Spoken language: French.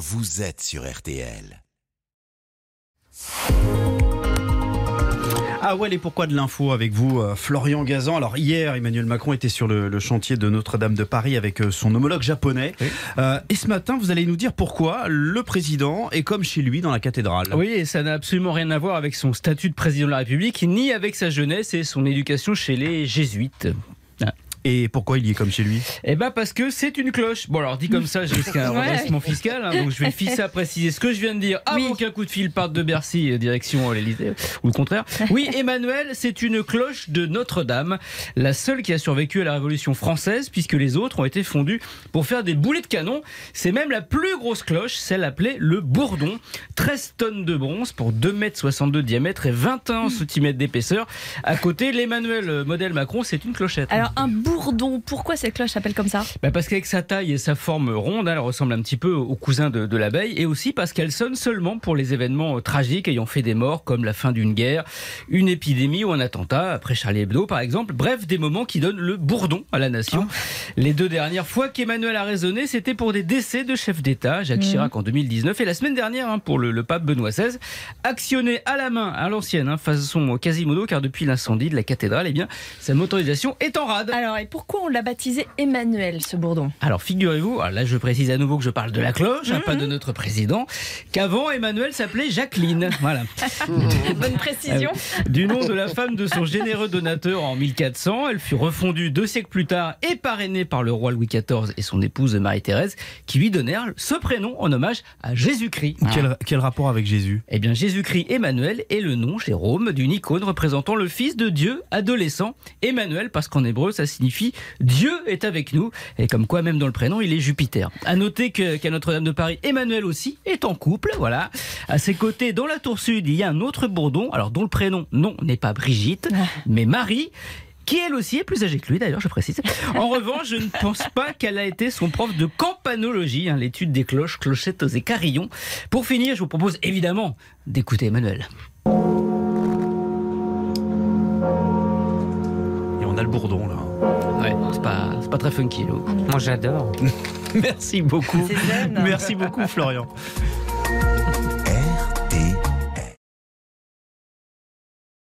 vous êtes sur RTL. Ah ouais, et pourquoi de l'info avec vous, euh, Florian Gazan Alors hier, Emmanuel Macron était sur le, le chantier de Notre-Dame de Paris avec euh, son homologue japonais. Euh, et ce matin, vous allez nous dire pourquoi le président est comme chez lui dans la cathédrale. Oui, et ça n'a absolument rien à voir avec son statut de président de la République, ni avec sa jeunesse et son éducation chez les jésuites. Et pourquoi il y est comme chez lui Eh ben parce que c'est une cloche. Bon alors dit comme ça, je risque un Ouais. redressement fiscal, hein, donc je vais fisser à préciser ce que je viens de dire avant Oui. qu'un coup de fil parte de Bercy euh, direction l'Élysée, ou le contraire. Oui, Emmanuel, c'est une cloche de Notre-Dame, la seule qui a survécu à la Révolution française, puisque les autres ont été fondues pour faire des boulets de canon. C'est même la plus grosse cloche, celle appelée le Bourdon, 13 tonnes de bronze pour 2,62 m de diamètre et 21 cm d'épaisseur. À côté, l'Emmanuel euh, modèle Macron, c'est une clochette. Alors, un bourdon, pourquoi cette cloche s'appelle comme ça Bah parce qu'avec sa taille et sa forme ronde, elle ressemble un petit peu au cousin de, de l'abeille, et aussi parce qu'elle sonne seulement pour les événements euh, tragiques ayant fait des morts, comme la fin d'une guerre, une épidémie ou un attentat, après Charlie Hebdo par exemple. Bref, des moments qui donnent le bourdon à la nation. Les deux dernières fois qu'Emmanuel a raisonné, c'était pour des décès de chefs d'État, Jacques Chirac en 2019, et la semaine dernière hein, pour le, le pape Benoît XVI, actionné à la main, à l'ancienne, hein, façon Quasimodo, car depuis l'incendie de la cathédrale, eh bien, sa motorisation est en rade. Alors, et pourquoi on l'a baptisé Emmanuel, ce bourdon Alors figurez-vous, alors là je précise à nouveau que je parle de la cloche, hein, pas de notre président, qu'avant Emmanuel s'appelait Jacqueline. Voilà. Bonne précision. Du nom de la femme de son généreux donateur en 1400, elle fut refondue deux siècles plus tard et parrainée par le roi Louis XIV et son épouse Marie-Thérèse, qui lui donnèrent ce prénom en hommage à Jésus-Christ. quel, quel rapport avec Jésus? Eh bien, Jésus-Christ Emmanuel est le nom, Jérôme, d'une icône représentant le Fils de Dieu adolescent. Emmanuel, parce qu'en hébreu, ça signifie Dieu est avec nous. Et comme quoi, même dans le prénom, il est Jupiter. À noter qu'à Notre-Dame de Paris, Emmanuel aussi est en couple. Voilà. À ses côtés, dans la tour sud, il y a un autre bourdon, alors dont le prénom, non, n'est pas Brigitte, mais Marie qui elle aussi est plus âgée que lui d'ailleurs, je précise. En revanche, je ne pense pas qu'elle a été son prof de campanologie, hein, l'étude des cloches, clochettes et carillons. Pour finir, je vous propose évidemment d'écouter Emmanuel. A le bourdon là. Ouais, c'est pas, c'est pas très funky. là. Moi j'adore. Merci beaucoup. Merci beaucoup, Florian.